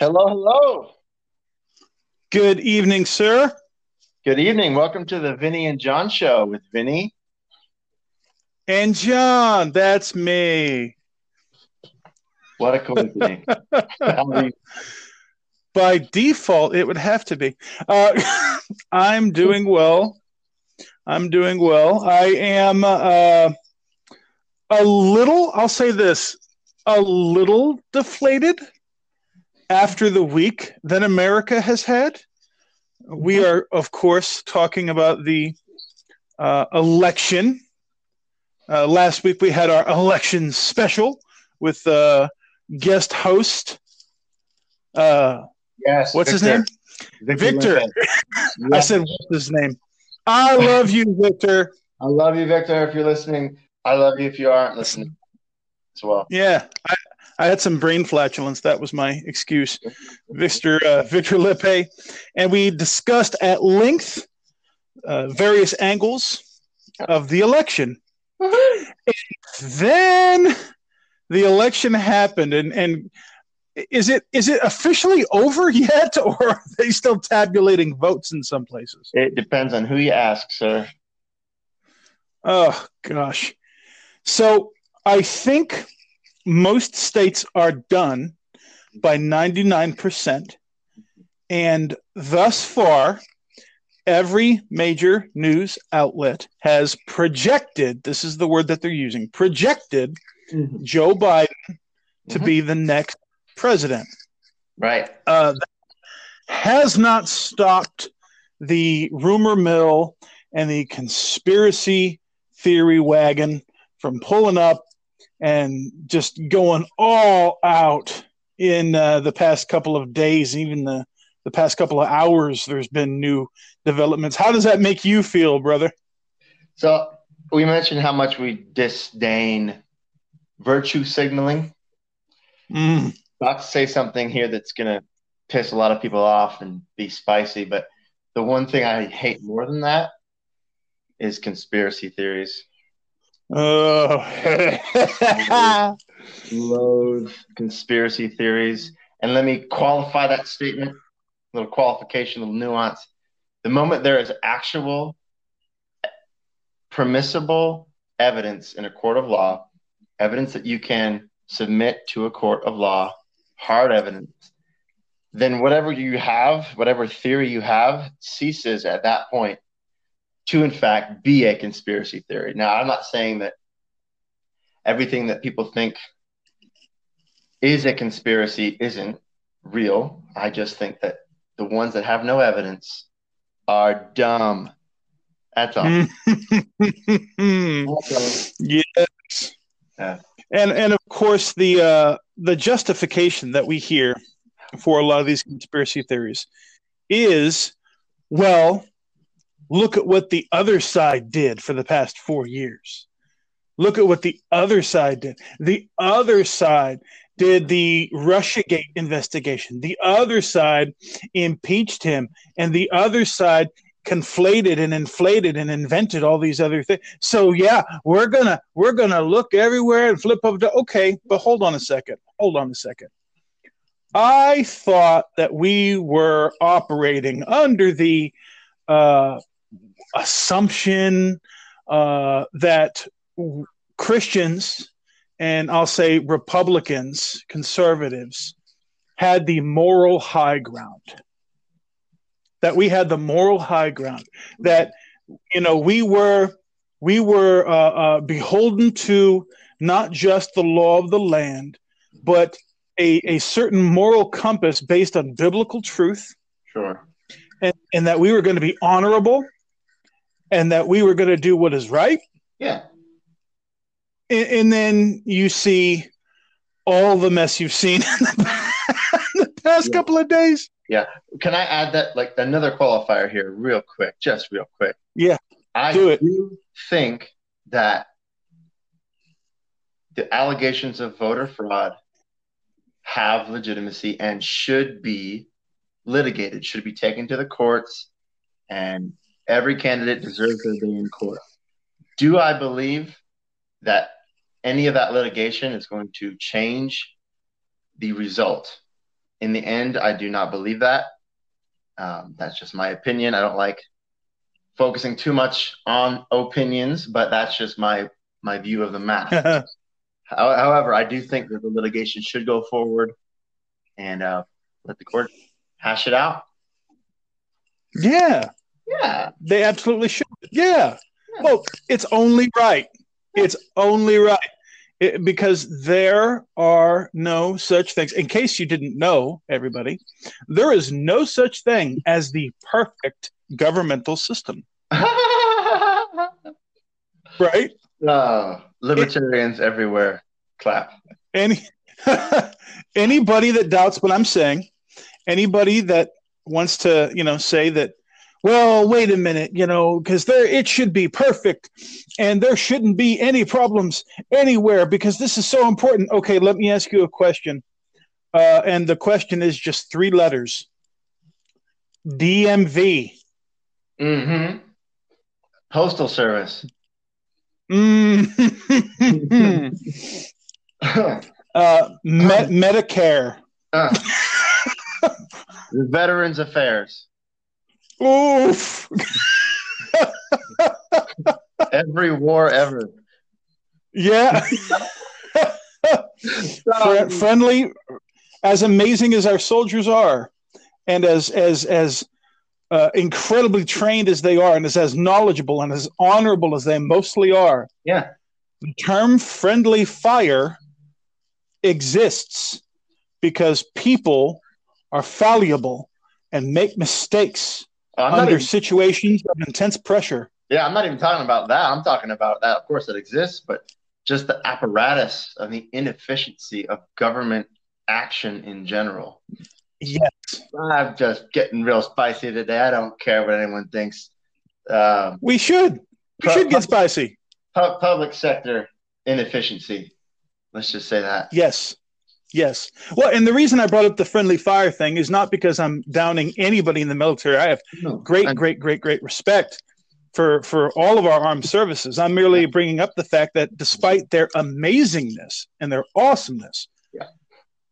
Hello, hello. Good evening, sir. Good evening. Welcome to the Vinny and John show with Vinny. And John, that's me. What a coincidence. How are you? By default, it would have to be. Uh, I'm doing well. I'm doing well. I am uh, a little, I'll say this, a little deflated after the week that America has had. We are, of course, talking about the uh, election. Uh, last week we had our election special with uh, guest host. Uh, Yes. what's his name? Victor. Limpet. I said, what's his name? I love you, Victor. I love you, Victor, if you're listening. I love you if you aren't listening as well. Yeah, I, I had some brain flatulence. That was my excuse. Victor uh, Victor Lippe, and we discussed at length uh, various angles of the election. Then the election happened, and and is it is it officially over yet, or are they still tabulating votes in some places? It depends on who you ask, sir. Oh gosh. So I think most states are done by 99%. And thus far, every major news outlet has projected this is the word that they're using projected Joe Biden to Mhm. be the next president. Right. Uh, has not stopped the rumor mill and the conspiracy theory wagon from pulling up and just going all out in uh, the past couple of days, even the, the past couple of hours. There's been new developments. How does that make you feel, brother? So we mentioned how much we disdain virtue signaling. Mm, Not to say something here that's going to piss a lot of people off and be spicy, but the one thing I hate more than that is conspiracy theories. Oh. Loathe conspiracy theories. And let me qualify that statement, a little qualification, a little nuance. The moment there is actual permissible evidence in a court of law, evidence that you can submit to a court of law, hard evidence, then whatever you have, whatever theory you have, ceases at that point to, in fact, be a conspiracy theory. Now, I'm not saying that everything that people think is a conspiracy isn't real. I just think that the ones that have no evidence are dumb. That's all. Yes. Yeah. And and of course the uh, the justification that we hear for a lot of these conspiracy theories is, well, look at what the other side did for the past four years. Look at what the other side did. The other side did the Russiagate investigation. The other side impeached him, and the other side conflated and inflated and invented all these other things. So yeah, we're gonna we're gonna look everywhere and flip up to okay, but hold on a second. Hold on a second. I thought that we were operating under the uh, assumption uh, that Christians and I'll say Republicans, conservatives, had the moral high ground. That we had the moral high ground. That you know we were we were uh, uh, beholden to not just the law of the land, but a, a certain moral compass based on biblical truth, Sure. and, and that we were going to be honorable, and that we were going to do what is right. Yeah. And, and then you see all the mess you've seen in the past Yeah. couple of days. Yeah. Can I add that like another qualifier here, real quick, just real quick? Yeah, I do it. do think that the allegations of voter fraud have legitimacy and should be litigated, should be taken to the courts, and every candidate deserves their day in court. Do I believe that any of that litigation is going to change the result? in the end, I do not believe that. Um, that's just my opinion. I don't like focusing too much on opinions, but that's just my my view of the matter. However, I do think that the litigation should go forward and uh, let the court hash it out. Yeah. Yeah. They absolutely should. Yeah. yeah. Well, it's only right. It's only right. It, because there are no such things. In case you didn't know, everybody, there is no such thing as the perfect governmental system. right? Uh, libertarians it, everywhere clap. Any anybody that doubts what I'm saying, anybody that wants to, you know, say that well, wait a minute, you know, because there it should be perfect and there shouldn't be any problems anywhere because this is so important. Okay, let me ask you a question. Uh, and the question is just three letters DMV. Mm-hmm. Postal Service. Mm-hmm. uh, Me- Medicare. Uh. Veterans Affairs. Oof. Every war ever. Yeah. Fr- friendly, as amazing as our soldiers are, and as as as uh, incredibly trained as they are, and as as knowledgeable and as honorable as they mostly are. Yeah. The term "friendly fire" exists because people are fallible and make mistakes under even, situations of intense pressure. Yeah, I'm not even talking about that. I'm talking about that. Of course, it exists, but just the apparatus and the inefficiency of government action in general. Yes. I'm just getting real spicy today. I don't care what anyone thinks. Um, we should. We should get spicy. Public sector inefficiency. Let's just say that. Yes. Yes. Well, and the reason I brought up the friendly fire thing is not because I'm downing anybody in the military. I have no, great, I'm... great, great, great respect for for all of our armed services. I'm merely bringing up the fact that despite their amazingness and their awesomeness, yeah.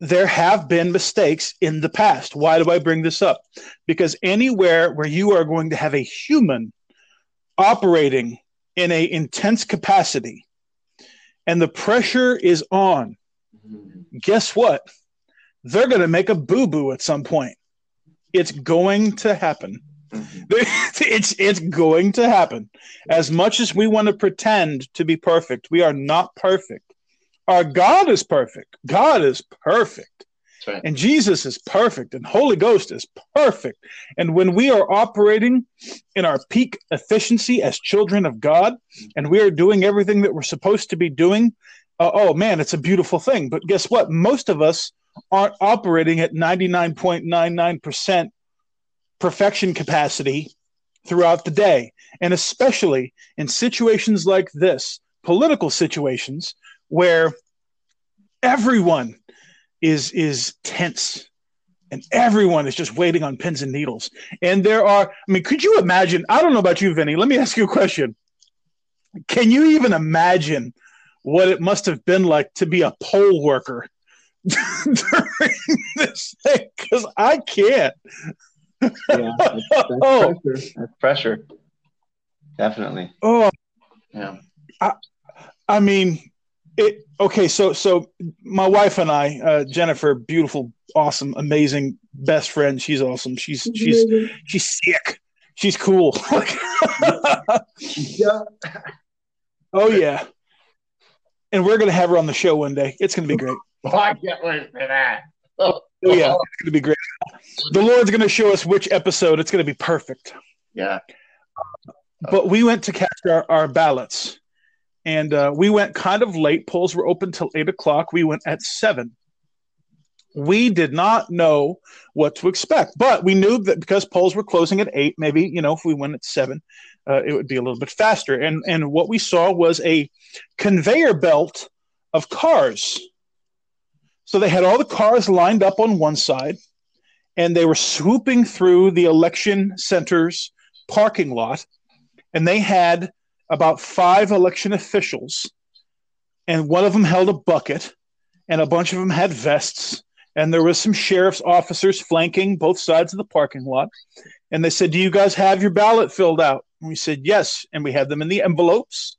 there have been mistakes in the past. Why do I bring this up? Because anywhere where you are going to have a human operating in a intense capacity and the pressure is on guess what? They're going to make a boo boo at some point. It's going to happen. Mm-hmm. it's it's going to happen. As much as we want to pretend to be perfect, we are not perfect. Our God is perfect. God is perfect. Right. And Jesus is perfect, and Holy Ghost is perfect. And when we are operating in our peak efficiency as children of God, and we are doing everything that we're supposed to be doing, uh, oh man, it's a beautiful thing. But guess what? Most of us aren't operating at 99.99% perfection capacity throughout the day. And especially in situations like this, political situations where everyone is is tense and everyone is just waiting on pins and needles. And there are, I mean, could you imagine? I don't know about you, Vinny. Let me ask you a question. Can you even imagine what it must have been like to be a poll worker during this thing because I can't. yeah, that's, that's oh. pressure. That's pressure. Definitely. Oh, yeah. I, I mean, it. Okay, so so my wife and I, uh, Jennifer, beautiful, awesome, amazing, best friend. She's awesome. She's she's she's sick. She's cool. yeah. Oh yeah and we're going to have her on the show one day. It's going to be great. Oh, I can't wait for that. Oh, yeah, it's going to be great. The Lord's going to show us which episode. It's going to be perfect. Yeah. But we went to cast our, our ballots, and uh, we went kind of late. Polls were open till eight o'clock. We went at seven. We did not know what to expect, but we knew that because polls were closing at eight, maybe you know if we went at seven, uh, it would be a little bit faster. And and what we saw was a conveyor belt of cars. So they had all the cars lined up on one side, and they were swooping through the election center's parking lot, and they had about five election officials, and one of them held a bucket, and a bunch of them had vests, and there was some sheriff's officers flanking both sides of the parking lot. And they said, "Do you guys have your ballot filled out?" And we said, "Yes," and we had them in the envelopes.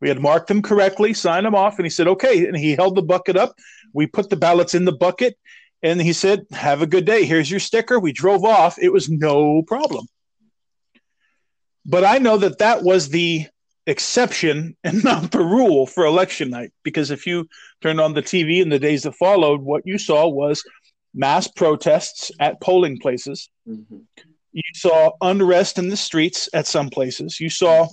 We had marked them correctly, signed them off, and he said, "Okay." And he held the bucket up. We put the ballots in the bucket, and he said, "Have a good day. Here's your sticker." We drove off. It was no problem. But I know that that was the exception and not the rule for election night. Because if you turned on the TV in the days that followed, what you saw was mass protests at polling places. Mm-hmm. You saw unrest in the streets at some places. You saw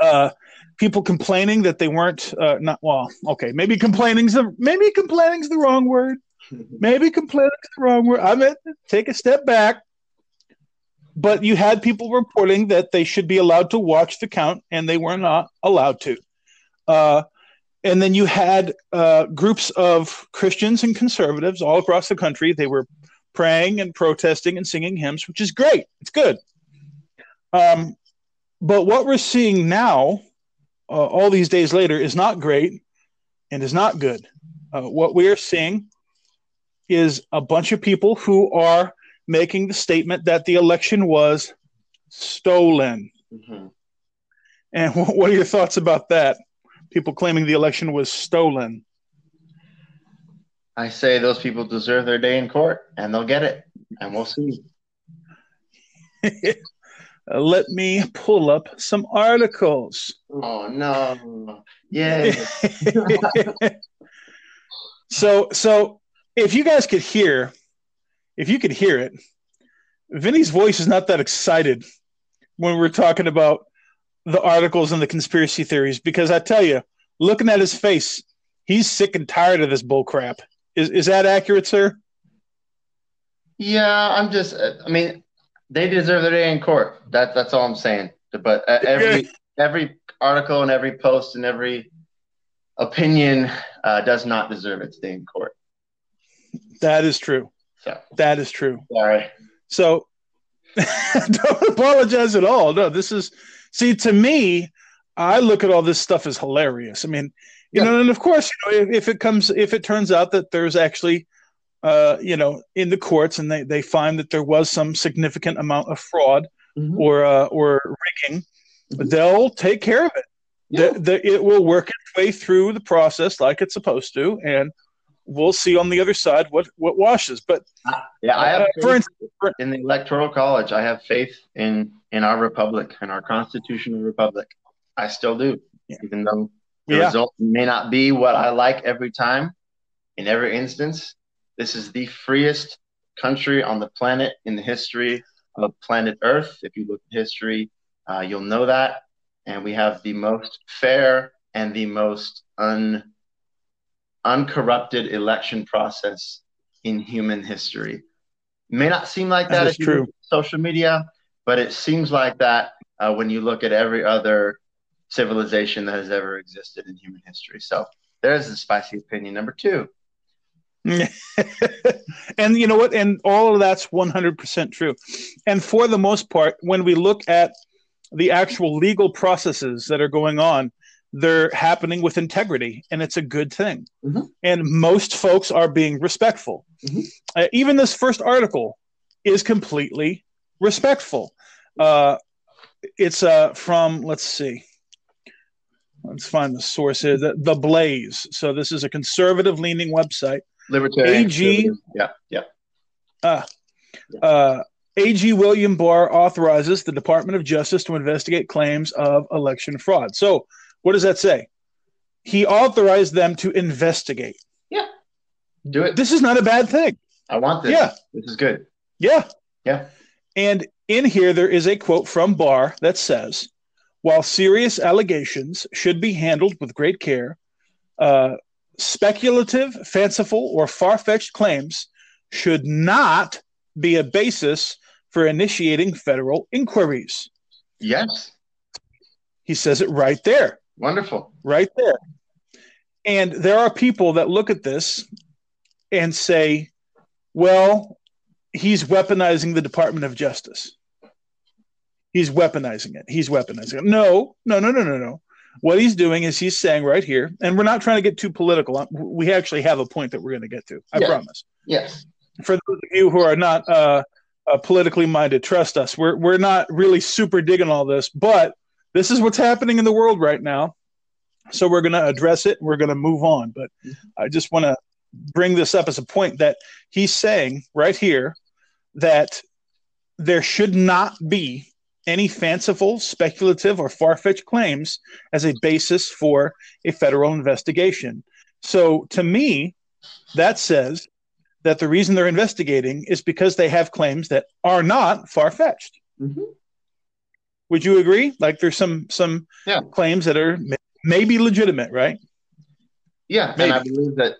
uh, people complaining that they weren't uh, not well. Okay, maybe complaining's the maybe complaining's the wrong word. Maybe complaining's the wrong word. I meant take a step back but you had people reporting that they should be allowed to watch the count and they were not allowed to. Uh, and then you had uh, groups of Christians and conservatives all across the country. They were praying and protesting and singing hymns, which is great. It's good. Um, but what we're seeing now, uh, all these days later, is not great and is not good. Uh, what we are seeing is a bunch of people who are making the statement that the election was stolen. Mm-hmm. And what are your thoughts about that? People claiming the election was stolen. I say those people deserve their day in court and they'll get it, and we'll see. Let me pull up some articles. Oh no. Yeah. so so if you guys could hear if you could hear it, Vinny's voice is not that excited when we're talking about the articles and the conspiracy theories because I tell you, looking at his face, he's sick and tired of this bull crap. Is is that accurate, sir? Yeah, I'm just. I mean, they deserve their day in court. That that's all I'm saying. But uh, every every article and every post and every opinion uh, does not deserve its day in court. That is true. So that is true. Sorry. So don't apologize at all. No, this is see to me, I look at all this stuff as hilarious. I mean, you yeah. know, and of course, you know, if, if, it comes, if it turns out that there's actually, uh, you know, in the courts and they, they find that there was some significant amount of fraud mm-hmm. or uh, or rigging, mm-hmm. they'll take care of it. Yeah. The, the, it will work its way through the process like it's supposed to, and we'll see on the other side what what washes. But yeah, I have uh, for instance, in the electoral college. I have faith in in our republic and our constitutional republic. I still do, yeah. even though the yeah. result may not be what I like every time. In every instance, this is the freest country on the planet in the history of planet Earth. If you look at history, uh, you'll know that. And we have the most fair and the most un uncorrupted election process in human history. May not seem like that, that true. social media, but it seems like that uh, when you look at every other civilization that has ever existed in human history. So there's the spicy opinion number two. and you know what? And all of that's 100% true. And for the most part, when we look at the actual legal processes that are going on, they're happening with integrity and it's a good thing mm-hmm. and most folks are being respectful mm-hmm. uh, even this first article is completely respectful uh, it's uh, from let's see let's find the source here the, the blaze so this is a conservative leaning website libertarian ag yeah yeah uh, uh, AG William Barr authorizes the Department of Justice to investigate claims of election fraud. So, what does that say? He authorized them to investigate. Yeah. Do it. This is not a bad thing. I want this. Yeah. This is good. Yeah. Yeah. And in here, there is a quote from Barr that says, while serious allegations should be handled with great care, uh, speculative, fanciful, or far fetched claims should not be a basis for initiating federal inquiries. Yes. He says it right there. Wonderful. Right there. And there are people that look at this and say, well, he's weaponizing the Department of Justice. He's weaponizing it. He's weaponizing it. No, no, no, no, no, no. what he's doing is he's saying right here, and we're not trying to get too political. We actually have a point that we're going to get to. I Yeah. promise. Yes. For those of you who are not uh, uh, politically minded, trust us. We're we're not really super digging all this, but this is what's happening in the world right now. So we're going to address it. We're going to move on. But I just want to bring this up as a point that he's saying right here that there should not be any fanciful, speculative, or far fetched claims as a basis for a federal investigation. So to me, that says that the reason they're investigating is because they have claims that are not far fetched. Mhm. Would you agree? Like there's some some Yeah. claims that are maybe legitimate, right? Yeah, and I believe that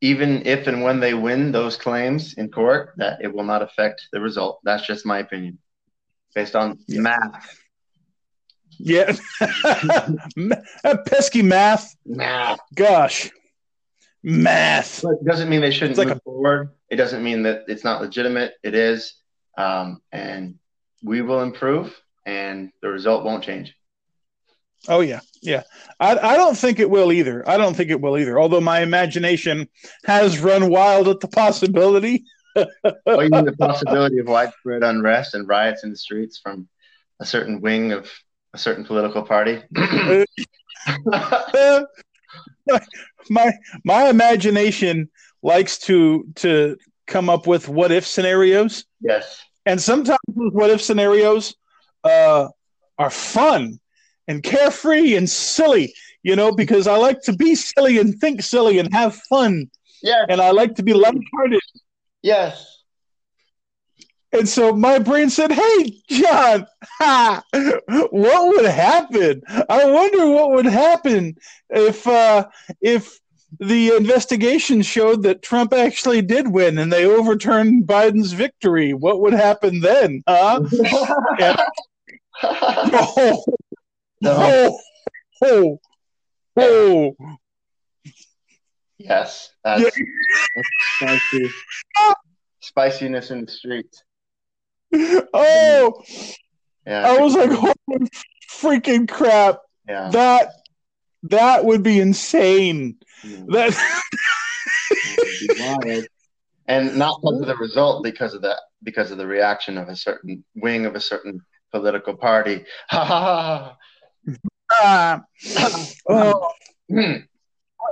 even if and when they win those claims in court, that it will not affect the result. That's just my opinion, based on Yeah. math. Yeah. That pesky math. Math. Gosh. Math. It doesn't mean they shouldn't like move forward. It doesn't mean that it's not legitimate. It is, um, and we will improve, and the result won't change. Oh yeah, yeah. I I don't think it will either. I don't think it will either. Although my imagination has run wild at the possibility. Even the possibility of widespread unrest and riots in the streets from a certain wing of a certain political party. my my imagination likes to to come up with what if scenarios, yes. and sometimes those what if scenarios uh, are fun and carefree and silly. You know, because I like to be silly and think silly and have fun, Yes. and I like to be lighthearted. Yes. And so my brain said, "Hey, John, ha, what would happen? I wonder what would happen if uh, if the investigation showed that Trump actually did win and they overturned Biden's victory. What would happen then? Huh? Oh, No. oh, oh, oh. Yes. That's, Yeah. that's. Spiciness in the streets. oh! Yeah. I was like, holy freaking crap! yeah. That that would be insane. Mm. That and not because of the result, because of the because of the reaction of a certain wing of a certain political party. Ha ha ah, ha. oh, Hmm.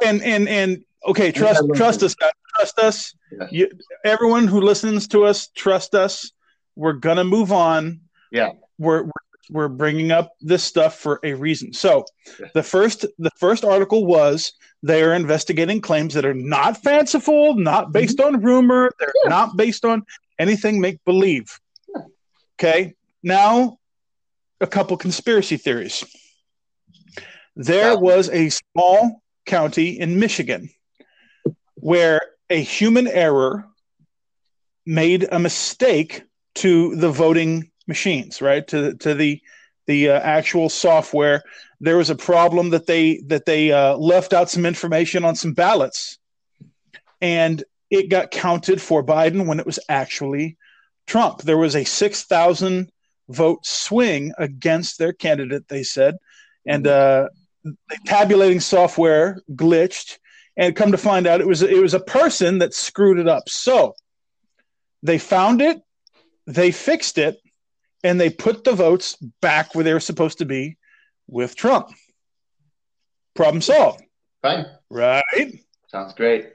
and and and okay, trust trust us, guys. Trust us. Yeah. You, everyone who listens to us, trust us. We're gonna move on. Yeah. We're we're, we're bringing up this stuff for a reason. So, Yeah. the first the first article was they are investigating claims that are not fanciful, not based on rumor. They're Mm-hmm. Yeah. not based on anything make believe. Okay. Now, a couple conspiracy theories. There was a small county in Michigan where a human error made a mistake to the voting machines, right? To to the the uh, actual software. There was a problem that they that they uh, left out some information on some ballots, and it got counted for Biden when it was actually Trump. There was a six thousand vote swing against their candidate. They said, and uh, the tabulating software glitched, and come to find out it was it was a person that screwed it up. So they found it, they fixed it, and they put the votes back where they were supposed to be with Trump. Problem solved, Fine. right? Sounds great.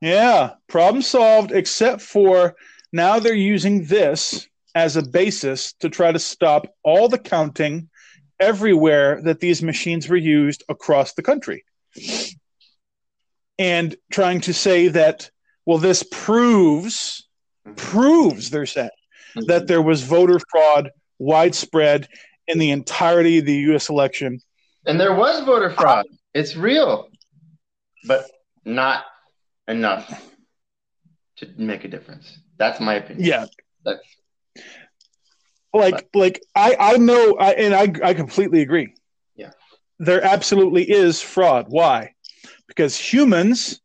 Yeah, problem solved, except for now they're using this as a basis to try to stop all the counting everywhere that these machines were used across the country. And trying to say that, well, this proves, mm-hmm. proves, they're saying, mm-hmm. that there was voter fraud widespread in the entirety of the US election. and there was voter fraud. It's real, but not enough to make a difference. That's my opinion. Yeah. That's like like I I know I and I I completely agree. Yeah. There absolutely is fraud. Why? Because humans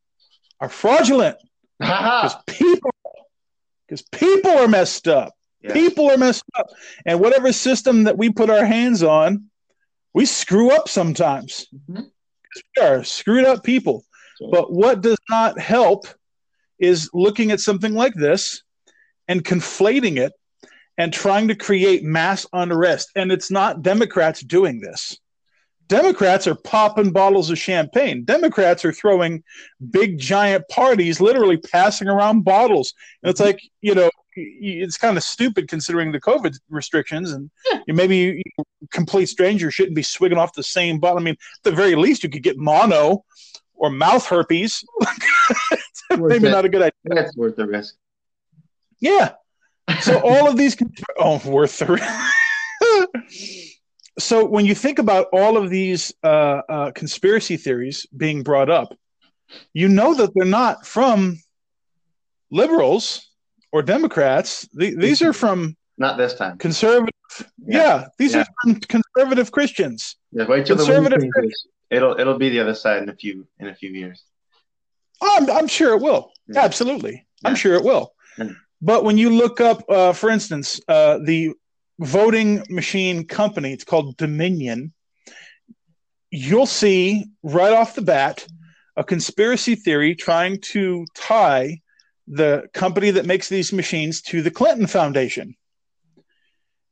are fraudulent. Because people because people are messed up. Yeah. People are messed up. And whatever system that we put our hands on We screw up sometimes. Mhm. We are screwed up people. But what does not help is looking at something like this and conflating it and trying to create mass unrest. And it's not Democrats doing this. Democrats are popping bottles of champagne. Democrats are throwing big giant parties, literally passing around bottles. And it's mm-hmm. like, you know, it's kind of stupid considering the COVID restrictions. And you maybe you, complete strangers shouldn't be swigging off the same bottle. I mean, at the very least, you could get mono or mouth herpes. maybe it. not a good idea. That's worth the risk. Yeah. So all of these, oh, worth the. so when you think about all of these uh, uh, conspiracy theories being brought up, you know that they're not from liberals or Democrats. The, these are from Not this time. conservative. Yeah, Yeah. these Yeah. are from conservative Christians. Yeah, wait till the Conservative changes. It'll it'll be the other side in a few in a few years. Oh, I'm, I'm sure it will. Yeah. Absolutely. I'm sure it will. But when you look up, uh, for instance, uh, the voting machine company, it's called Dominion, you'll see right off the bat a conspiracy theory trying to tie the company that makes these machines to the Clinton Foundation.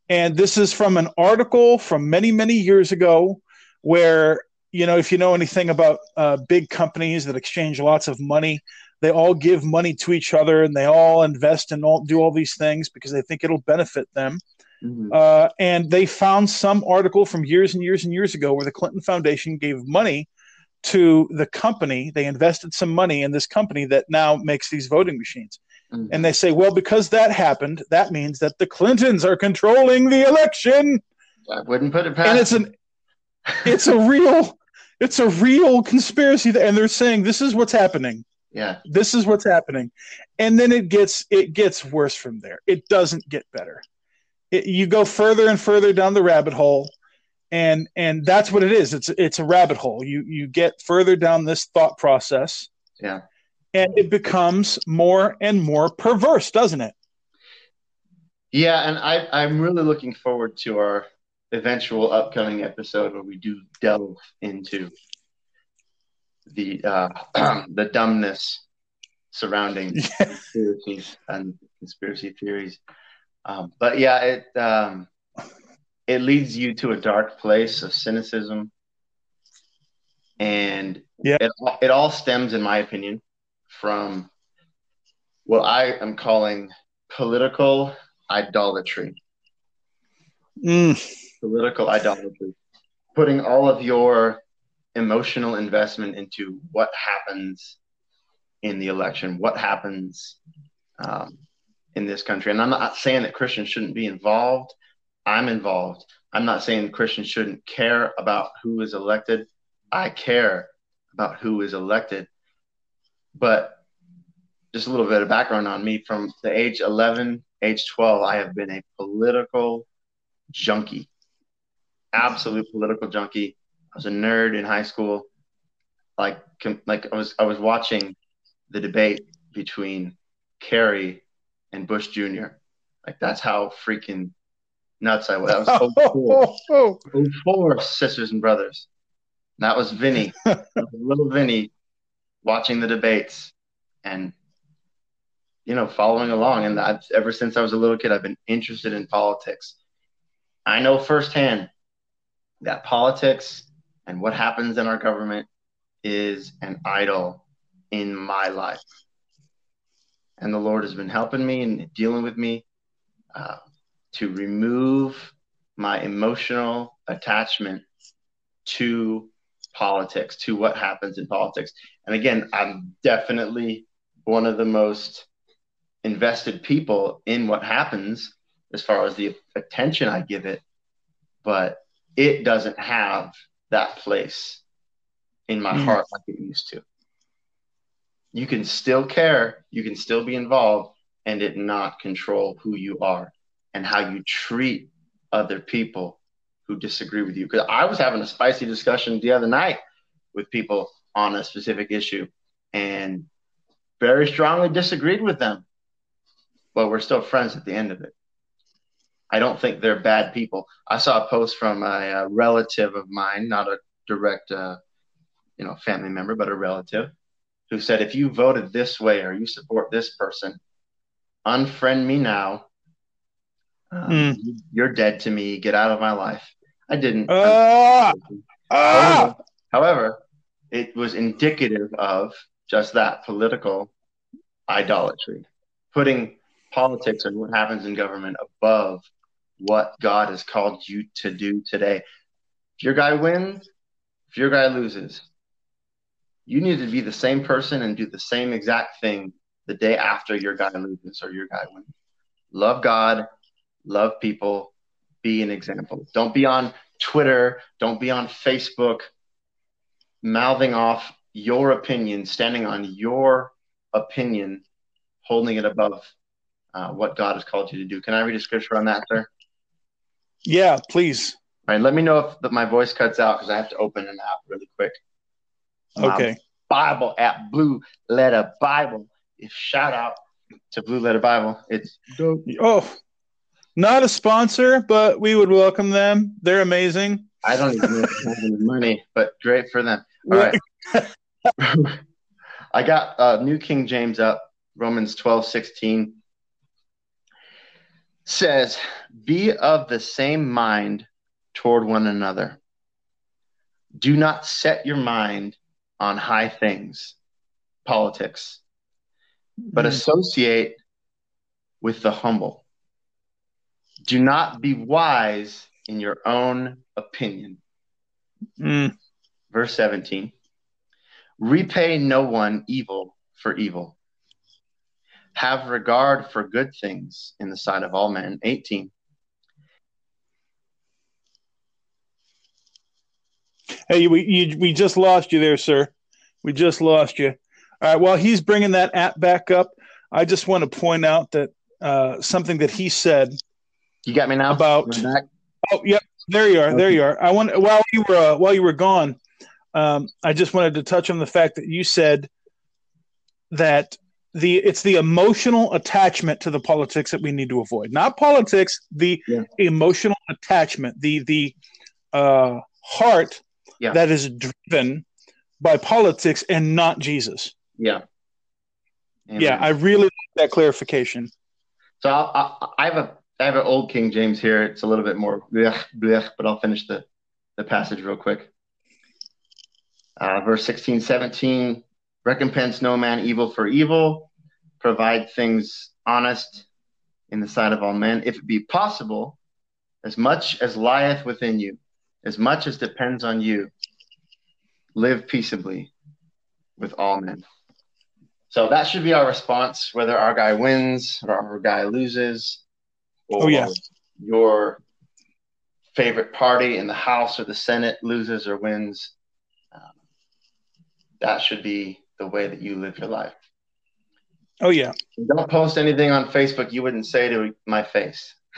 And this is from an article from many, many years ago where, you know, if you know anything about uh, big companies that exchange lots of money, they all give money to each other and they all invest and all do all these things because they think it'll benefit them. Mhm. Uh, and they found some article from years and years and years ago where the Clinton Foundation gave money to the company. They invested some money in this company that now makes these voting machines. Mhm. And they say, well, because that happened, that means that the Clintons are controlling the election. I wouldn't put it past. And it's an it's a real it's a real conspiracy and they're saying this is what's happening yeah. this is what's happening and then it gets it gets worse from there it doesn't get better it, you go further and further down the rabbit hole and and that's what it is it's it's a rabbit hole you you get further down this thought process Yeah. and it becomes more and more perverse doesn't it Yeah, and I I'm really looking forward to our eventual upcoming episode where we do delve into the uh, the dumbness surrounding conspiracies and conspiracy theories. Um, but yeah, it um, it leads you to a dark place of cynicism, and Yeah. it it all stems, in my opinion, from what I am calling political idolatry. Mm, Political idolatry, putting all of your emotional investment into what happens in the election, what happens um, in this country. And I'm not saying that Christians shouldn't be involved. I'm involved. I'm not saying Christians shouldn't care about who is elected. I care about who is elected. But just a little bit of background on me from the age 11, age 12, I have been a political junkie, absolute political junkie. I was a nerd in high school. Like, like I was, I was watching the debate between Kerry and Bush Jr. Like that's how freaking nuts I was. That was oh, oh, 04 sisters and brothers. And that was Vinny, little Vinny, watching the debates and you know following along. And I've, ever since I was a little kid, I've been interested in politics. I know firsthand that politics and what happens in our government is an idol in my life. And the Lord has been helping me and dealing with me uh, to remove my emotional attachment to politics, to what happens in politics. And again, I'm definitely one of the most invested people in what happens as far as the attention I give it, but it doesn't have that place in my Mm. heart like it used to. You can still care, you can still be involved, and it not control who you are and how you treat other people who disagree with you. Because I was having a spicy discussion the other night with people on a specific issue and very strongly disagreed with them, but we're still friends at the end of it. I don't think they're bad people. I saw a post from a, a relative of mine, not a direct, uh, you know, family member, but a relative, who said, "If you voted this way or you support this person, unfriend me now. Um, mm. You're dead to me. Get out of my life." I didn't. Uh, uh, however, it was indicative of just that political idolatry, putting politics and what happens in government above what God has called you to do today. If your guy wins, if your guy loses, you need to be the same person and do the same exact thing the day after your guy loses or your guy wins. Love God, love people, be an example. Don't be on Twitter, don't be on Facebook mouthing off your opinion, standing on your opinion, holding it above uh, what God has called you to do. Can I read a scripture on that, sir? Yeah, please. All right, let me know if the, my voice cuts out because I have to open an app really quick. Okay. Bible app, Blue Letter Bible. Shout out to Blue Letter Bible. It's dope. Oh, not a sponsor, but we would welcome them. They're amazing. I don't even have any money, but great for them. All right. I got uh, New King James up, Romans 12, 16 says, Be of the same mind toward one another. Do not set your mind on high things, politics, but mm. associate with the humble. Do not be wise in your own opinion. Mm. Verse 17 Repay no one evil for evil have regard for good things in the sight of all men. 18. Hey, we, you, we just lost you there, sir. We just lost you. All right, while he's bringing that app back up, I just want to point out that uh, something that he said. You got me now. About oh, yep, there you are, okay. there you are. I want while you were uh, while you were gone, um, I just wanted to touch on the fact that you said that the it's the emotional attachment to the politics that we need to avoid not politics the yeah. emotional attachment the the uh, heart yeah. that is driven by politics and not jesus. Yeah. Amen. yeah i really like that clarification. So I'll, i have a i have an old king james here. It's a little bit more blech, blech, but i'll finish the the passage real quick. Uh, verse 16 17 recompense no man evil for evil, provide things honest in the sight of all men, if it be possible, as much as lieth within you, as much as depends on you, live peaceably with all men. So that should be our response, whether our guy wins or our guy loses, or oh, yeah. your favorite party in the House or the Senate loses or wins. Um, that should be the way that you live your life. Oh yeah. Don't post anything on Facebook you wouldn't say to my face.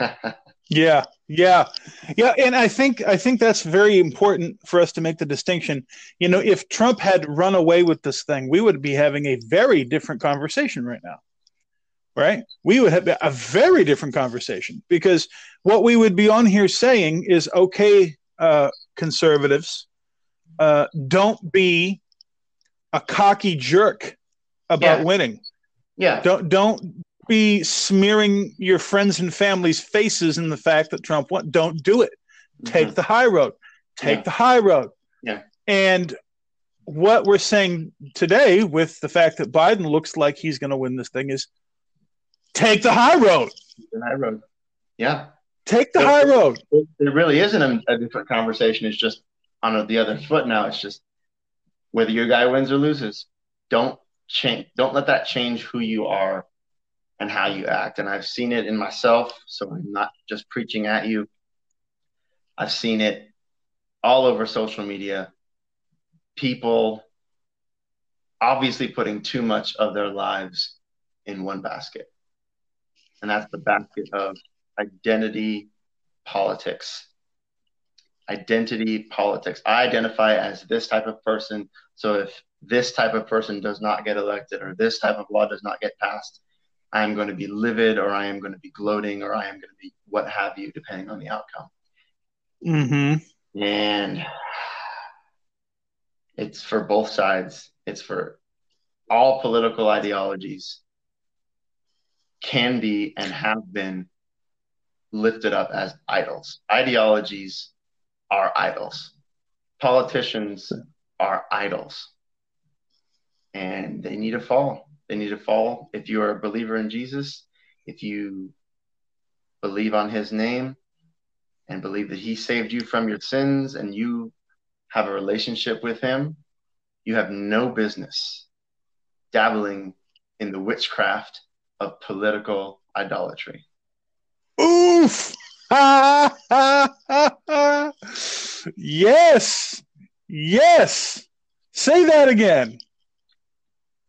yeah, yeah, yeah, and I think I think that's very important for us to make the distinction. You know, if Trump had run away with this thing, we would be having a very different conversation right now. Right? We would have a very different conversation because what we would be on here saying is, okay, uh, conservatives, uh, don't be a cocky jerk about yeah. winning. Yeah. Don't don't be smearing your friends and family's faces in the fact that Trump won. Don't do it. Take mm-hmm. the high road. Take yeah. the high road. Yeah. And what we're saying today with the fact that Biden looks like he's going to win this thing is take the high road. The high road. Yeah. Take the so high road. It, it really isn't a, a different conversation. It's just on the other foot now. It's just whether your guy wins or loses, don't change. Don't let that change who you are and how you act. And I've seen it in myself, so I'm not just preaching at you. I've seen it all over social media. People obviously putting too much of their lives in one basket. And that's the basket of identity politics identity politics. I identify as this type of person. So if this type of person does not get elected or this type of law does not get passed, I am going to be livid or I am going to be gloating or I am going to be what have you, depending on the outcome. Mm-hmm. And it's for both sides. It's for all political ideologies can be and have been lifted up as idols. Ideologies are idols. Politicians are idols. And they need to fall. They need to fall. If you are a believer in Jesus, if you believe on his name and believe that he saved you from your sins and you have a relationship with him, you have no business dabbling in the witchcraft of political idolatry. Oof! yes! Yes! Say that again.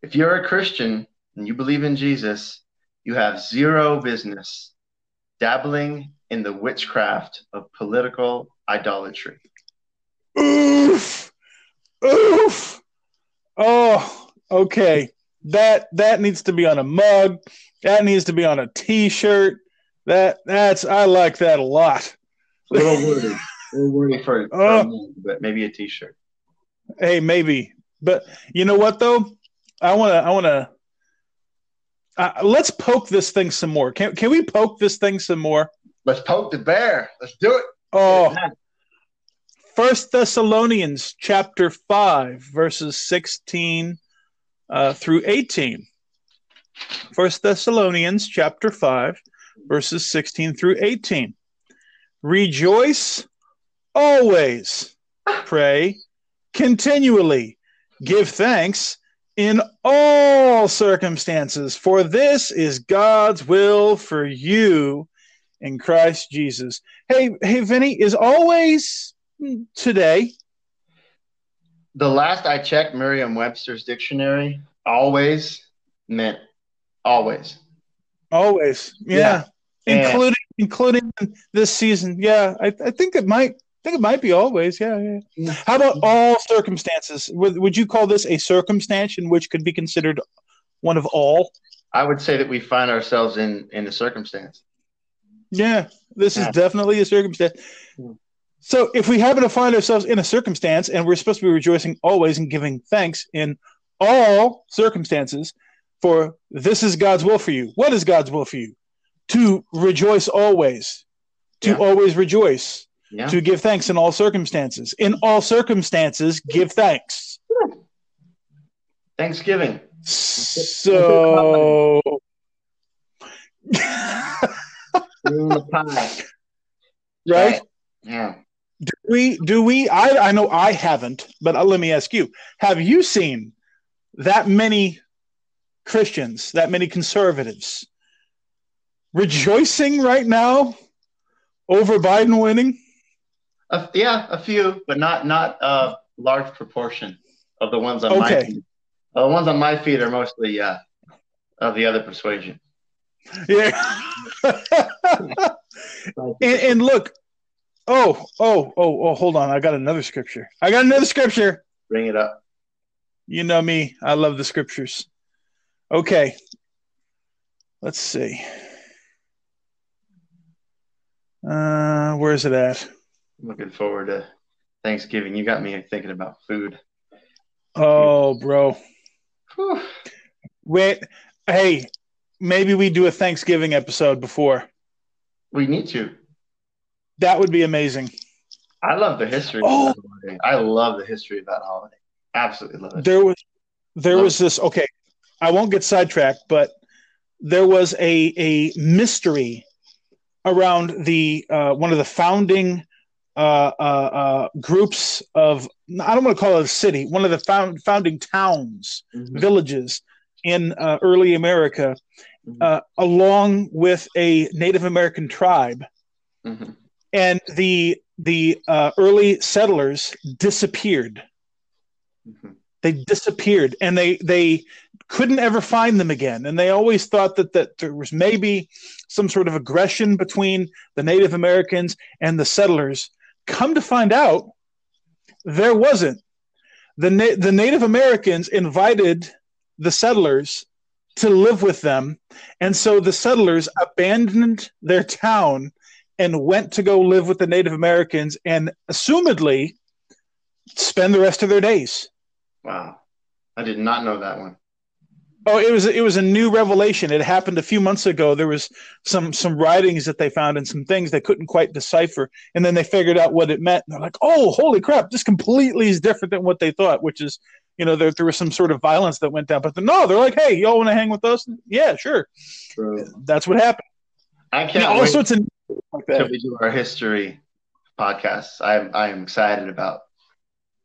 If you're a Christian and you believe in Jesus, you have zero business dabbling in the witchcraft of political idolatry. Oof! Oof! Oh, okay. That that needs to be on a mug. That needs to be on a T-shirt. That that's I like that a lot. A little wordy, a little wordy for, for Oh. a mug, but maybe a T-shirt. Hey, maybe, but you know what though? I want to. I want to. Uh, let's poke this thing some more. Can can we poke this thing some more? Let's poke the bear. Let's do it. Oh, First Thessalonians chapter five verses sixteen uh, through eighteen. First Thessalonians chapter five verses sixteen through eighteen. Rejoice always, pray continually, give thanks in all circumstances, for this is God's will for you in Christ Jesus. Hey, hey, Vinny, is always today? The last I checked, Merriam-Webster's dictionary always meant always. Always, yeah, Yeah. Yeah. including including this season. Yeah, I, I think it might. I think it might be always. Yeah, yeah. Yeah. How about all circumstances? Would would you call this a circumstance in which could be considered one of all? I would say that we find ourselves in in a circumstance. Yeah, this is Yeah. definitely a circumstance. Hmm. So, if we happen to find ourselves in a circumstance and we're supposed to be rejoicing always and giving thanks in all circumstances, for this is God's will for you. What is God's will for you? To rejoice always, to Yeah. always rejoice, Yeah. to give thanks in all circumstances. In all circumstances, give thanks. Thanksgiving. So. Pie. right? Yeah. Do we do we I I know I haven't, but let me ask you. Have you seen that many Christians, that many conservatives rejoicing right now over Biden winning? A, yeah, a few, but not not a large proportion of the ones on my Okay. feed. Uh, the ones on my feed are mostly uh, of the other persuasion. Yeah. and, and look, oh, oh, oh, oh, hold on. I got another scripture. I got another scripture. Bring it up. You know me. I love the scriptures. Okay. Let's see. Uh, where is it at? Looking forward to Thanksgiving. You got me thinking about food. Oh, bro. Whew. Wait. Hey, maybe we do a Thanksgiving episode before. We need to. That would be amazing. I love the history. Oh. Of that holiday. I love the history of that holiday. Absolutely love it. There was there Love was this okay. I won't get sidetracked, but there was a a mystery around the uh, one of the founding uh, uh, uh, groups of I don't want to call it a city, one of the found, founding towns, Mhm. villages in uh, early America, Mhm. uh, along with a Native American tribe, Mhm. and the the uh, early settlers disappeared. Mhm. They disappeared, and they they couldn't ever find them again. And they always thought that that there was maybe some sort of aggression between the Native Americans and the settlers. Come to find out, there wasn't. the na- The Native Americans invited the settlers to live with them. And so the settlers abandoned their town and went to go live with the Native Americans and assumedly spend the rest of their days. Wow. I did not know that one. Oh, it was it was a new revelation. It happened a few months ago. There was some some writings that they found and some things they couldn't quite decipher, and then they figured out what it meant. And they're like, "Oh, holy crap! This completely is different than what they thought." Which is, you know, there there was some sort of violence that went down. But the, no, they're like, "Hey, y'all want to hang with us?" Yeah, sure. True. That's what happened. I can't. all sorts of like that. we do our history podcasts. I'm I'm excited about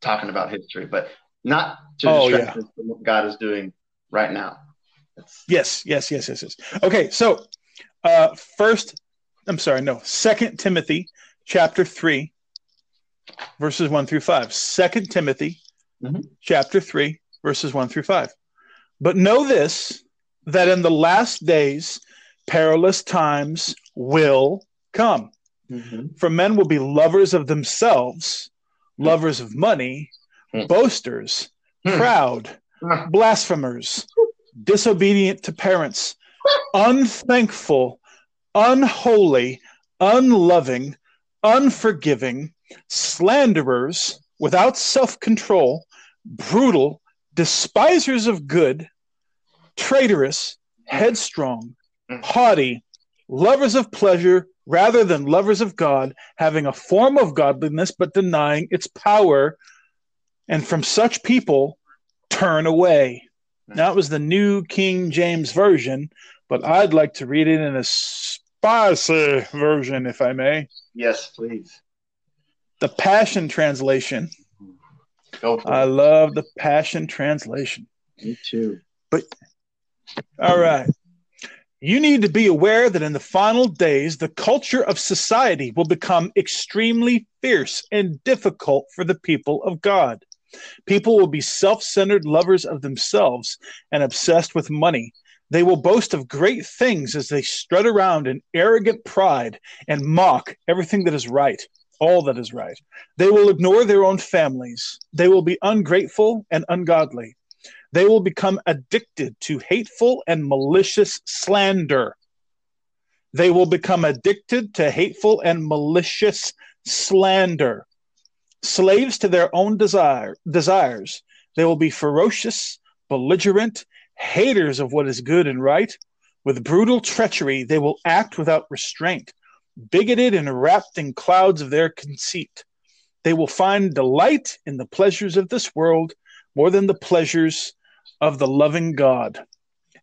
talking about history, but not to oh, distract yeah. us from what God is doing right now. Yes, yes, yes, yes, yes. Okay, so uh, first, I'm sorry, no, Second Timothy chapter three, verses one through five. Second Timothy mm-hmm. chapter three, verses one through five. But know this: that in the last days, perilous times will come. Mm-hmm. For men will be lovers of themselves, lovers of money, mm-hmm. boasters, hmm. proud, hmm. Blasphemers, disobedient to parents, unthankful, unholy, unloving, unforgiving, slanderers, without self control, brutal, despisers of good, traitorous, headstrong, mm. haughty, lovers of pleasure rather than lovers of God, having a form of godliness but denying its power. And from such people, turn away. That was the New King James Version, but I'd like to read it in a spicy version, if I may. Yes, please. The Passion Translation. Go I it. love the Passion Translation. Me too. But all right. You need to be aware that in the final days, the culture of society will become extremely fierce and difficult for the people of God. People will be self centered lovers of themselves and obsessed with money. They will boast of great things as they strut around in arrogant pride and mock everything that is right, all that is right. They will ignore their own families. They will be ungrateful and ungodly. They will become addicted to hateful and malicious slander. They will become addicted to hateful and malicious slander slaves to their own desire, desires. They will be ferocious, belligerent, haters of what is good and right. With brutal treachery, they will act without restraint, bigoted and wrapped in clouds of their conceit. They will find delight in the pleasures of this world more than the pleasures of the loving God.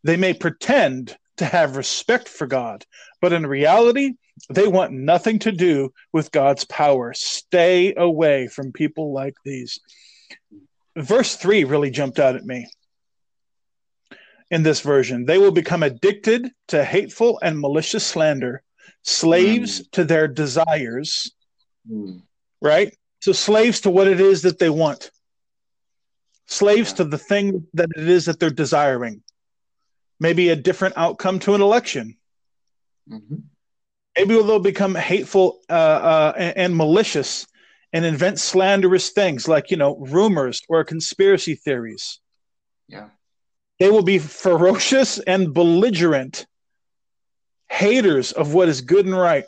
They may pretend to have respect for God, but in reality, they want nothing to do with God's power. Stay away from people like these. Verse 3 really jumped out at me in this version. They will become addicted to hateful and malicious slander, slaves mm. to their desires, mm. right? So, slaves to what it is that they want, slaves yeah. to the thing that it is that they're desiring. Maybe a different outcome to an election. Mm-hmm maybe they'll become hateful uh, uh, and, and, malicious and invent slanderous things like you know rumors or conspiracy theories. Yeah. They will be ferocious and belligerent haters of what is good and right.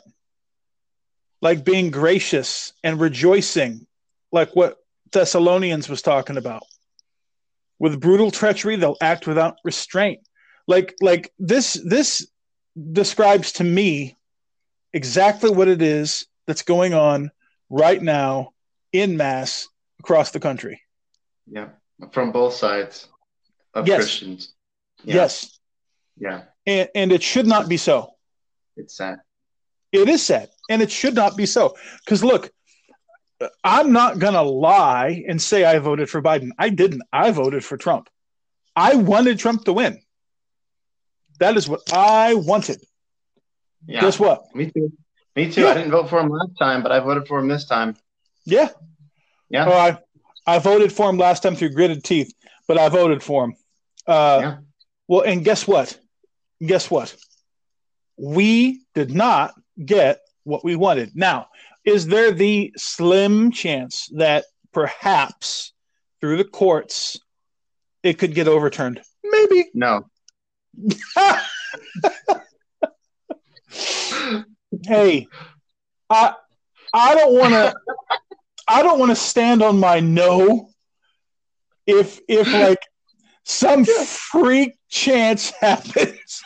Like being gracious and rejoicing like what thessalonians was talking about. With brutal treachery they'll act without restraint. Like like this this describes to me exactly what it is that's going on right now in mass across the country. Yeah, from both sides of yes. Christians. Yeah. Yes. Yeah. And, and it should not be so. It's sad. It is sad. And it should not be so. Because look, I'm not going to lie and say I voted for Biden. I didn't. I voted for Trump. I wanted Trump to win. That is what I wanted. Yeah. Guess what? Me too. Me too. Yeah. I didn't vote for him last time, but I voted for him this time. Yeah. Yeah. Oh, I, I voted for him last time through gritted teeth, but I voted for him. Uh, yeah. Well, and guess what? Guess what? We did not get what we wanted. Now, is there the slim chance that perhaps through the courts it could get overturned? Maybe. No. hey, I I don't want to I don't want to stand on my no if if like some freak chance happens.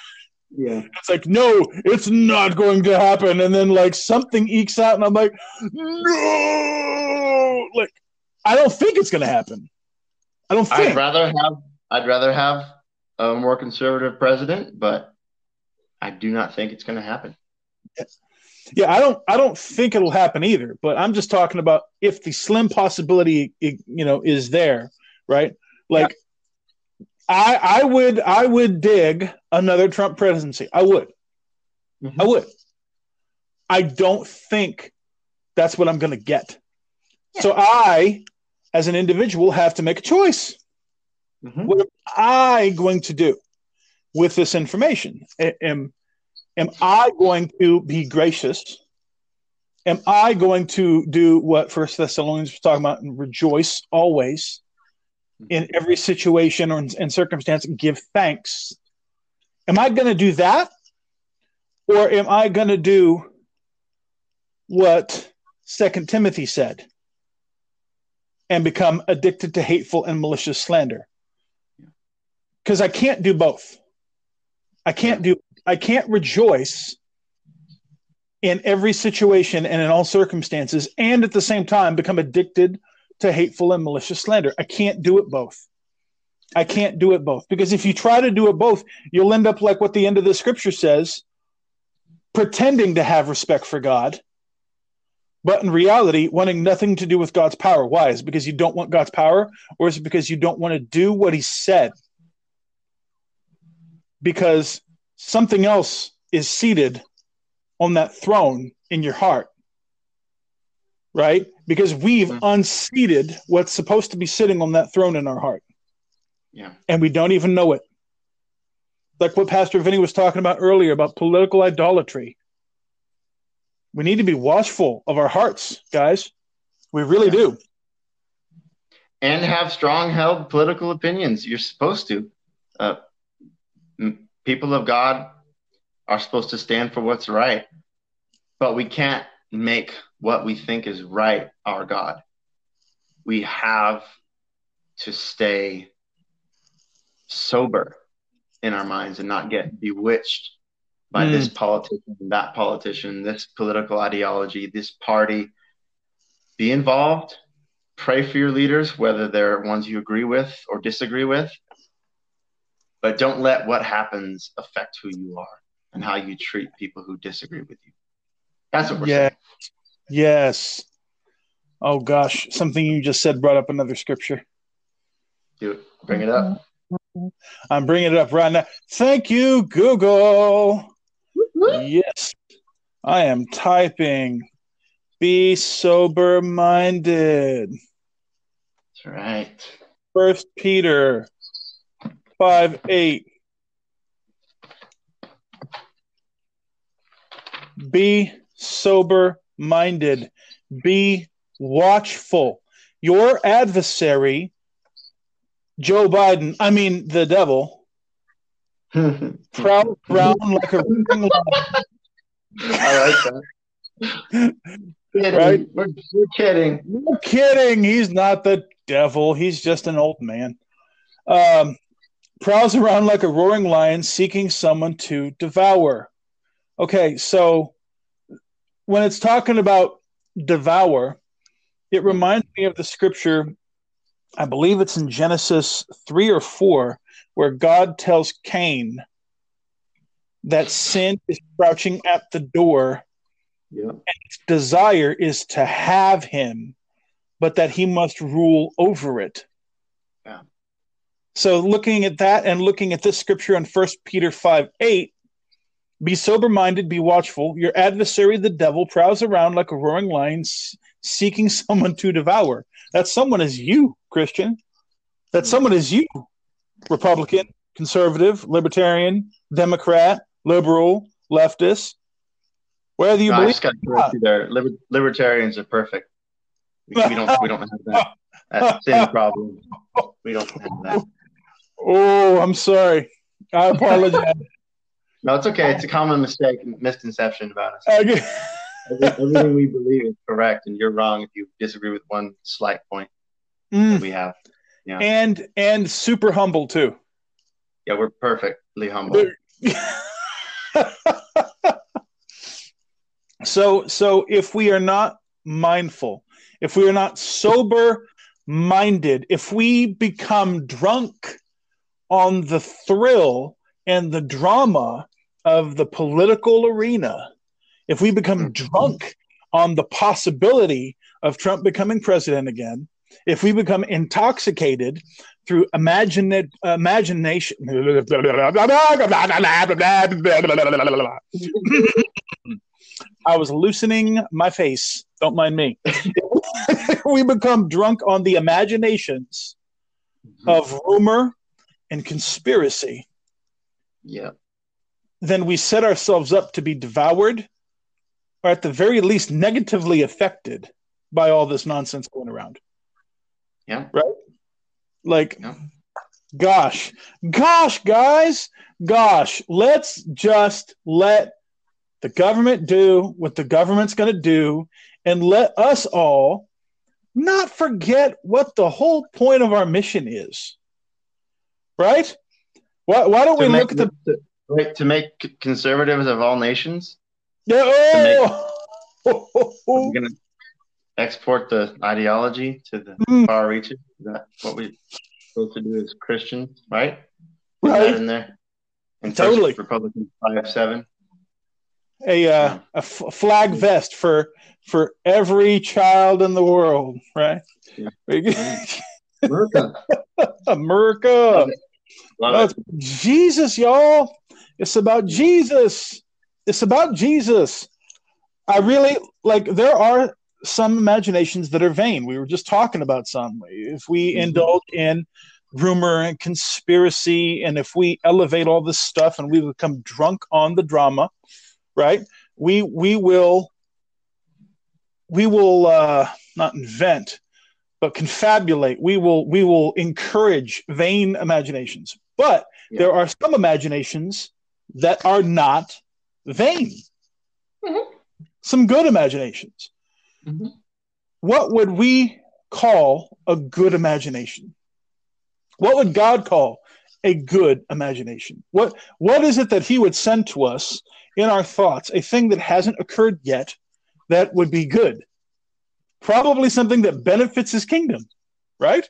Yeah. It's like, no, it's not going to happen. And then like something ekes out and I'm like, no. Like, I don't think it's gonna happen. I don't think I'd rather have I'd rather have a more conservative president, but I do not think it's going to happen. Yeah, I don't I don't think it'll happen either, but I'm just talking about if the slim possibility you know is there, right? Like I I would I would dig another Trump presidency. I would. Mhm. I would. I don't think that's what I'm going to get. So I as an individual have to make a choice. Mhm. What am I going to do with this information? Am, am I going to be gracious? Am I going to do what First Thessalonians was talking about and rejoice always in every situation or in, in circumstance and give thanks? Am I going to do that? Or am I going to do what Second Timothy said and become addicted to hateful and malicious slander? because I can't do both. I can't do I can't rejoice in every situation and in all circumstances and at the same time become addicted to hateful and malicious slander. I can't do it both. I can't do it both because if you try to do it both, you'll end up like what the end of the scripture says, pretending to have respect for God, but in reality wanting nothing to do with God's power. Why? Is it because you don't want God's power or is it because you don't want to do what he said? Because something else is seated on that throne in your heart. Right? Because we've Mhm. unseated what's supposed to be sitting on that throne in our heart, Yeah. and we don't even know it. Like what Pastor Vinny was talking about earlier about political idolatry. We need to be watchful of our hearts, guys. We really Yeah. do. And have strong held political opinions. You're supposed to. Uh, people of God are supposed to stand for what's right, but we can't make what we think is right our God. We have to stay sober in our minds and not get bewitched by Mm. this politician, that politician, this political ideology, this party. Be involved. Pray for your leaders, whether they're ones you agree with or disagree with. But don't let what happens affect who you are and how you treat people who disagree with you. That's what we're Yeah. saying. Yes. Oh gosh, something you just said brought up another scripture. Do it. Bring it up. I'm bringing it up right now. Thank you, Google. Yes, I am typing. Be sober minded. That's right. First Peter 5 8. Be sober minded. Be watchful. Your adversary, Joe Biden, I mean the devil, I prowls around like a roaring lion. like that. Kidding. Right? We're, we're kidding. No kidding. He's not the devil. He's just an old man. Um, prowls around like a roaring lion seeking someone to devour. Okay, so when it's talking about devour, it reminds me of the scripture, I believe it's in Genesis 3 or 4, where God tells Cain that sin is crouching at the door Yeah. desire is to have him, but that he must rule over it. Yeah. So looking at that and looking at this scripture in 1 Peter 5 8, be sober minded, be watchful. Your adversary, the devil, prowls around like a roaring lion, seeking someone to devour. That someone is you, Christian. That someone is you, Republican, conservative, libertarian, Democrat, liberal, leftist. Whether you No, I believe just got to correct you there. Liber- libertarians are perfect. We, we don't. We don't have that. That sin problem. We don't have that. Oh, I'm sorry. I apologize. No, it's okay. It's a common mistake, misconception about us. Okay. Everything we believe is correct, and you're wrong if you disagree with one slight point Mm. that we have. Yeah, And and super humble too. yeah, we're perfectly humble. so so if we are not mindful, if we are not sober minded, if we become drunk on the thrill and the drama of the political arena, if we become mm-hmm. drunk on the possibility of Trump becoming president again, if we become intoxicated through imagine imagination I was loosening my face. Don't mind me. we become drunk on the imaginations mm-hmm. of rumor and conspiracy. Yeah, Then we set ourselves up to be devoured, or at the very least, negatively affected by all this nonsense going around. yeah, Right? Like, Yeah. gosh, gosh, guys, gosh, let's just let the government do what the government's going to do and let us all not forget what the whole point of our mission is. Right? Why, why don't we make, look at the. to, right, to make conservatives of all nations. Yeah, oh! We're gonna export the ideology to the Mm. far reaches. Is that what we're supposed to do as Christians, right? Right. that in there? In Totally. First Republican five seven. a uh, a f- flag vest for for every child in the world, right? America. America. Love it. No, Love it's Jesus, y'all. It's about Jesus. It's about Jesus. I really like. There are some imaginations that are vain. We were just talking about some. If we Mhm. indulge in rumor and conspiracy, and if we elevate all this stuff and we become drunk on the drama, right? We we will we will uh, not invent, but confabulate. We will we will encourage vain imaginations. But Yeah. there are some imaginations that are not vain. Mhm. Some good imaginations. Mhm. What would we call a good imagination? What would God call a good imagination? What what is it that He would send to us in our thoughts, a thing that hasn't occurred yet that would be good? Probably something that benefits His kingdom, right?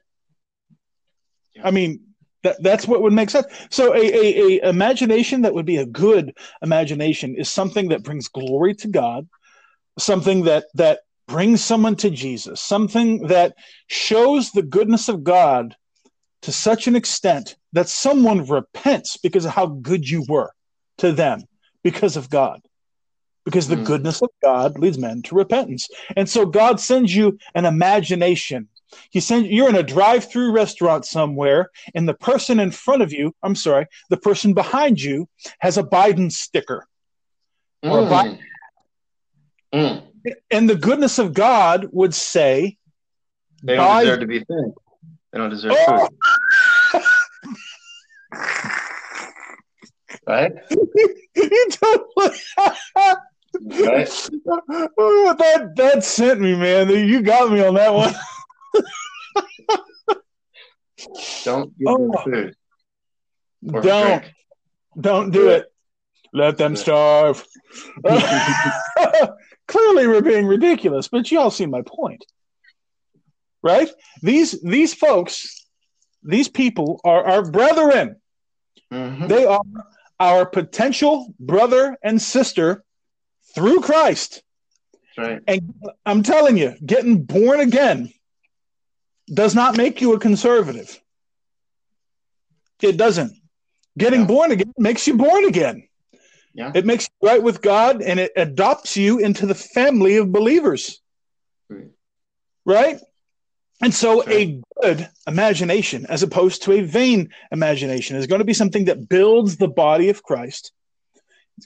Yeah. I mean, that, that's what would make sense. So, a, a, a imagination that would be a good imagination is something that brings glory to God, something that that brings someone to Jesus, something that shows the goodness of God to such an extent that someone repents because of how good you were to them because of God. Because the Mm. goodness of God leads men to repentance. And so God sends you an imagination. He sends you're in a drive-through restaurant somewhere, and the person in front of you, I'm sorry, the person behind you has a Biden sticker. or a Mm. Mm. And the goodness of God would say, They don't deserve to be fed. They don't deserve Oh! food, right? you totally Right? Oh, that that sent me, man. You got me on that one. Don't give Oh. them food. or Don't don't do it. Let them starve. Clearly, we're being ridiculous, but y'all see my point, right? These these folks, these people are our brethren. Mhm. They are our potential brother and sister through Christ. That's right. And I'm telling you, getting born again does not make you a conservative. It doesn't. Getting Yeah. born again makes you born again. Yeah. It makes you right with God and it adopts you into the family of believers. Right. Right? And so a good imagination, as opposed to a vain imagination, is going to be something that builds the body of Christ.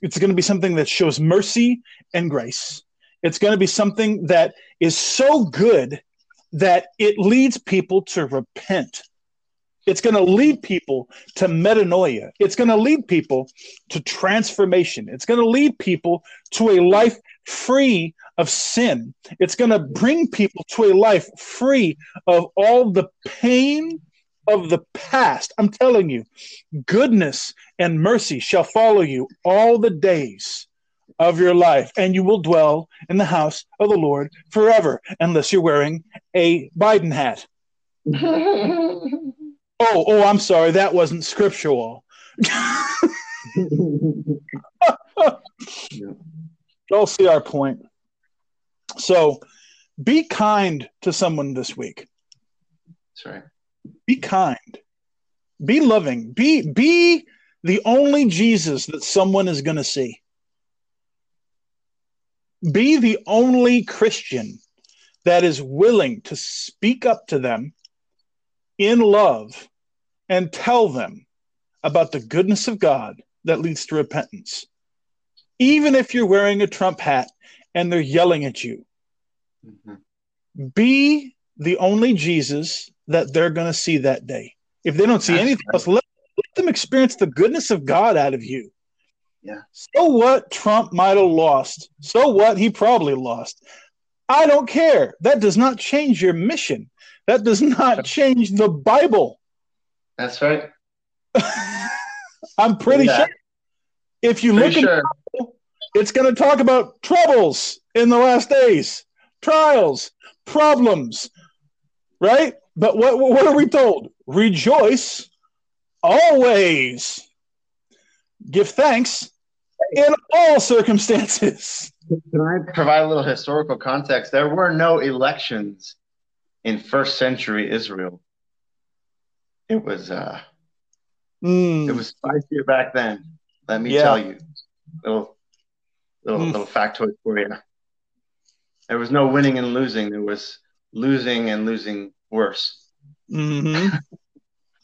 It's going to be something that shows mercy and grace. It's going to be something that is so good that it leads people to repent. It's going to lead people to metanoia. It's going to lead people to transformation. It's going to lead people to a life free of sin. It's going to bring people to a life free of all the pain of the past. I'm telling you, goodness and mercy shall follow you all the days of your life, and you will dwell in the house of the Lord forever, unless you're wearing a Biden hat. oh, oh, I'm sorry, that wasn't scriptural. Y'all see our point. So be kind to someone this week. That's right. Be kind. Be loving. Be be the only Jesus that someone is going to see. Be the only Christian that is willing to speak up to them in love and tell them about the goodness of God that leads to repentance. Even if you're wearing a Trump hat and they're yelling at you, mm-hmm. be the only Jesus that they're going to see that day. If they don't see anything else, let, let them experience the goodness of God out of you. Yeah. So what? Trump might have lost. So what? He probably lost. I don't care. That does not change your mission. That does not change the Bible. That's right. I'm pretty yeah. sure. If you pretty look sure. at the Bible, it's going to talk about troubles in the last days, trials, problems, right? But what what are we told? Rejoice always. Give thanks in all circumstances. Can I provide a little historical context? There were no elections in first century Israel. It was uh mm. it was spicier back then. Let me yeah. tell you. Little little mm. little factoid for you. There was no winning and losing. There was losing and losing worse. Mm-hmm.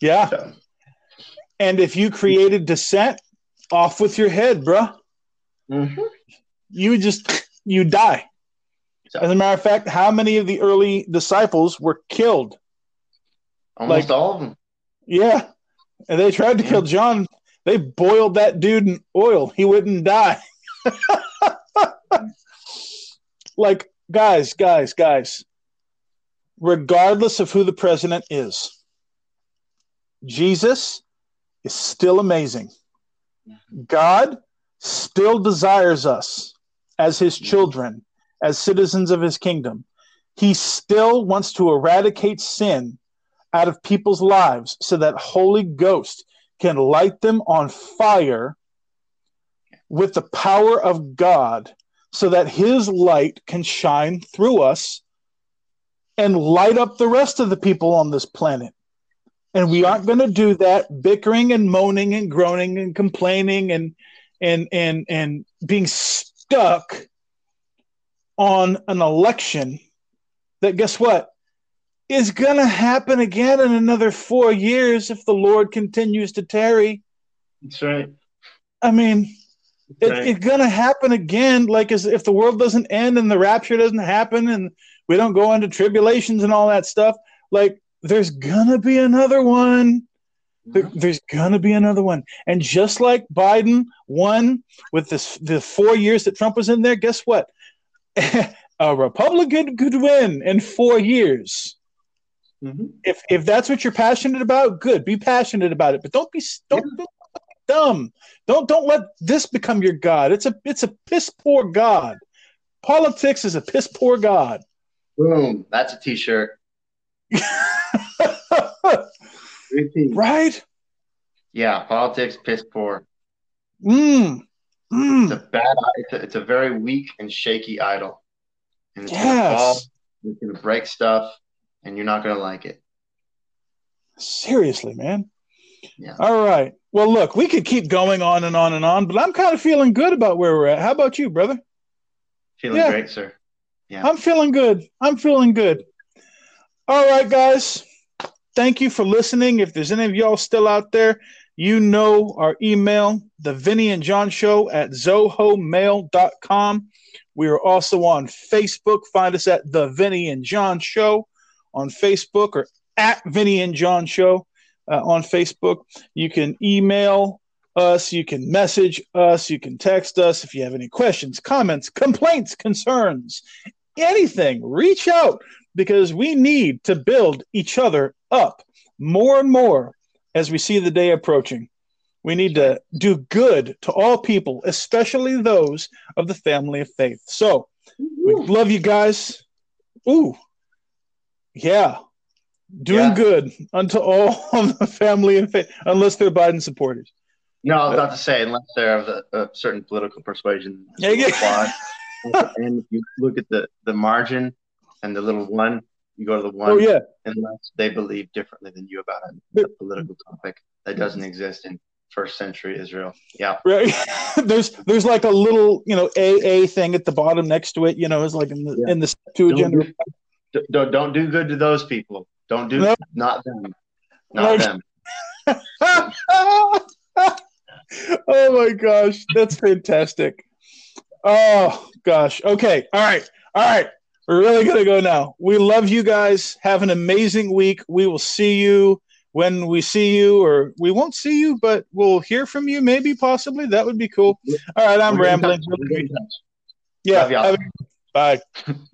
Yeah. so. And if you created dissent, off with your head, bruh. Mm-hmm. You just you die. So. As a matter of fact, how many of the early disciples were killed? Almost like, all of them. Yeah. And they tried to yeah. kill John. They boiled that dude in oil. He wouldn't die. like, guys, guys, guys, regardless of who the president is, Jesus is still amazing. God still desires us as his children, as citizens of his kingdom. He still wants to eradicate sin out of people's lives so that Holy Ghost can light them on fire with the power of God so that his light can shine through us and light up the rest of the people on this planet. And we aren't going to do that bickering and moaning and groaning and complaining and and and and being stuck on an election that guess what is going to happen again in another 4 years if the Lord continues to tarry. That's right. I mean, it, right. it's going to happen again like as if the world doesn't end and the rapture doesn't happen and we don't go into tribulations and all that stuff like there's gonna be another one. There, there's gonna be another one. And just like Biden won with this the four years that Trump was in there, guess what? a Republican could win in four years. Mm-hmm. If if that's what you're passionate about, good. Be passionate about it, but don't be don't, yeah. don't dumb. Don't don't let this become your god. It's a it's a piss poor god. Politics is a piss poor god. Boom! That's a t-shirt. right? Yeah, politics piss poor. Mm. Mm. It's a bad. It's a, it's a very weak and shaky idol, and it's yes. gonna fall. It's gonna break stuff, and you're not gonna like it. Seriously, man. Yeah. All right. Well, look, we could keep going on and on and on, but I'm kind of feeling good about where we're at. How about you, brother? Feeling yeah. great, sir. Yeah. I'm feeling good. I'm feeling good. All right, guys. Thank you for listening. If there's any of y'all still out there, you know our email, the Vinny and John Show at zohomail.com. We are also on Facebook. Find us at the Vinny and John Show on Facebook or at Vinny and John Show. uh, on Facebook. You can email us, you can message us, you can text us if you have any questions, comments, complaints, concerns, anything. Reach out because we need to build each other up more and more as we see the day approaching. We need to do good to all people, especially those of the family of faith. So, we love you guys. Ooh, yeah, doing yeah. good unto all of the family of faith, unless they're Biden supporters. No, I was about to say, unless they're of a certain political persuasion. And you look at the, the margin and the little one, you go to the one. Oh, yeah. Unless they believe differently than you about a, a political topic that doesn't exist in first century Israel. Yeah. Right. there's there's like a little, you know, AA thing at the bottom next to it, you know, it's like in the yeah. in the two agenda. Do, don't, don't do good to those people. Don't do nope. not them. Not them. oh my gosh, that's fantastic. Oh gosh. Okay. All right. All right. We're really gonna go now. We love you guys. Have an amazing week. We will see you when we see you, or we won't see you, but we'll hear from you, maybe, possibly. That would be cool. All right, I'm We're rambling. Yeah. Bye.